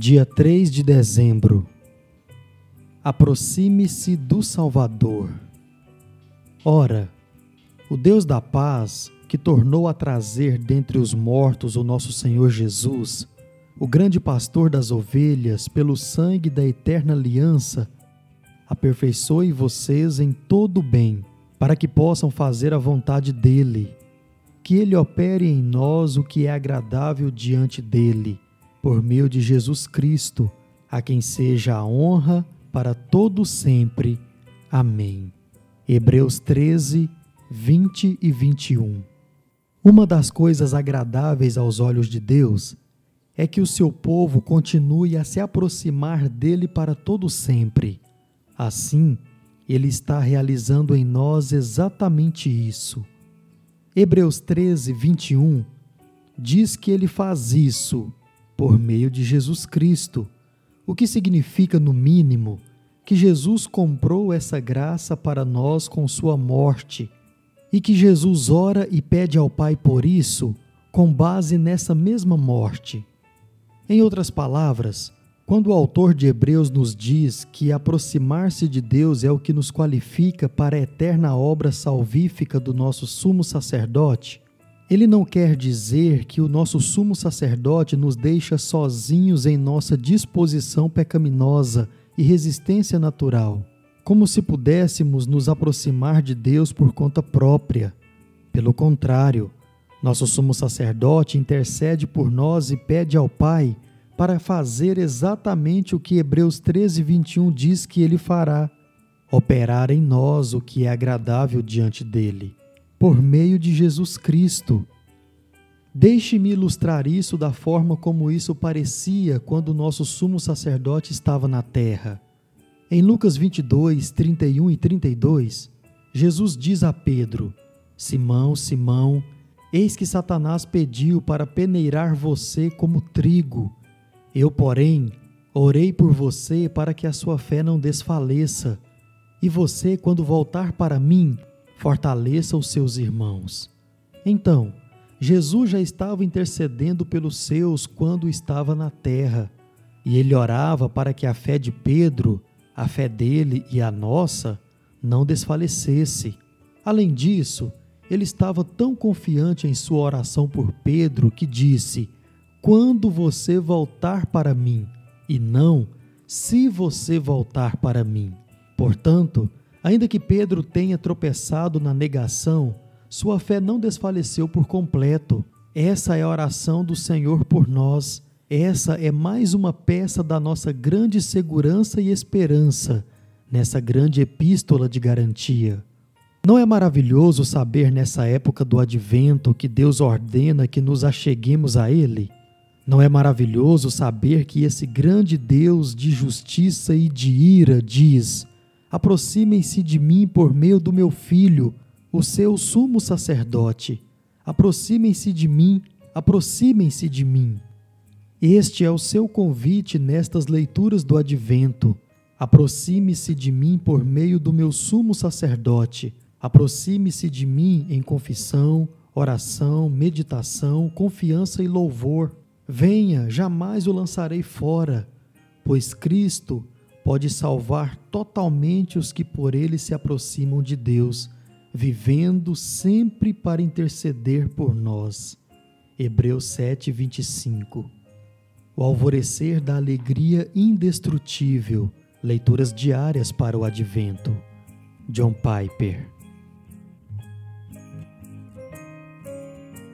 Dia 3 de dezembro. Aproxime-se do Salvador. Ora, o Deus da paz, que tornou a trazer dentre os mortos o nosso Senhor Jesus, o grande pastor das ovelhas, pelo sangue da eterna aliança, aperfeiçoe vocês em todo o bem, para que possam fazer a vontade dele. Que ele opere em nós o que é agradável diante dele por meio de Jesus Cristo, a quem seja a honra para todo sempre. Amém. Hebreus 13, 20 e 21. Uma das coisas agradáveis aos olhos de Deus é que o seu povo continue a se aproximar dele para todo sempre. Assim, ele está realizando em nós exatamente isso. Hebreus 13, 21 diz que ele faz isso por meio de Jesus Cristo, o que significa, no mínimo, que Jesus comprou essa graça para nós com sua morte e que Jesus ora e pede ao Pai por isso, com base nessa mesma morte. Em outras palavras, quando o autor de Hebreus nos diz que aproximar-se de Deus é o que nos qualifica para a eterna obra salvífica do nosso sumo sacerdote, ele não quer dizer que o nosso sumo sacerdote nos deixa sozinhos em nossa disposição pecaminosa e resistência natural, como se pudéssemos nos aproximar de Deus por conta própria. Pelo contrário, nosso sumo sacerdote intercede por nós e pede ao Pai para fazer exatamente o que Hebreus 13, 21 diz que ele fará: operar em nós o que é agradável diante dele por meio de Jesus Cristo. Deixe-me ilustrar isso da forma como isso parecia quando o nosso sumo sacerdote estava na terra. Em Lucas 22, 31 e 32, Jesus diz a Pedro: Simão, Simão, eis que Satanás pediu para peneirar você como trigo. Eu, porém, orei por você para que a sua fé não desfaleça. E você, quando voltar para mim, fortaleça os seus irmãos. Então, Jesus já estava intercedendo pelos seus quando estava na terra, e ele orava para que a fé de Pedro, a fé dele e a nossa, não desfalecesse. Além disso, ele estava tão confiante em sua oração por Pedro que disse: Quando você voltar para mim, e não se você voltar para mim. Portanto, Ainda que Pedro tenha tropeçado na negação, sua fé não desfaleceu por completo. Essa é a oração do Senhor por nós. Essa é mais uma peça da nossa grande segurança e esperança nessa grande epístola de garantia. Não é maravilhoso saber nessa época do advento que Deus ordena que nos acheguemos a Ele? Não é maravilhoso saber que esse grande Deus de justiça e de ira diz: Aproximem-se de mim por meio do meu filho, o seu sumo sacerdote. Aproximem-se de mim, aproximem-se de mim. Este é o seu convite nestas leituras do advento. Aproxime-se de mim por meio do meu sumo sacerdote. Aproxime-se de mim em confissão, oração, meditação, confiança e louvor. Venha, jamais o lançarei fora, pois Cristo pode salvar totalmente os que por ele se aproximam de Deus, vivendo sempre para interceder por nós. Hebreus 7, 25. O alvorecer da alegria indestrutível. Leituras diárias para o advento. John Piper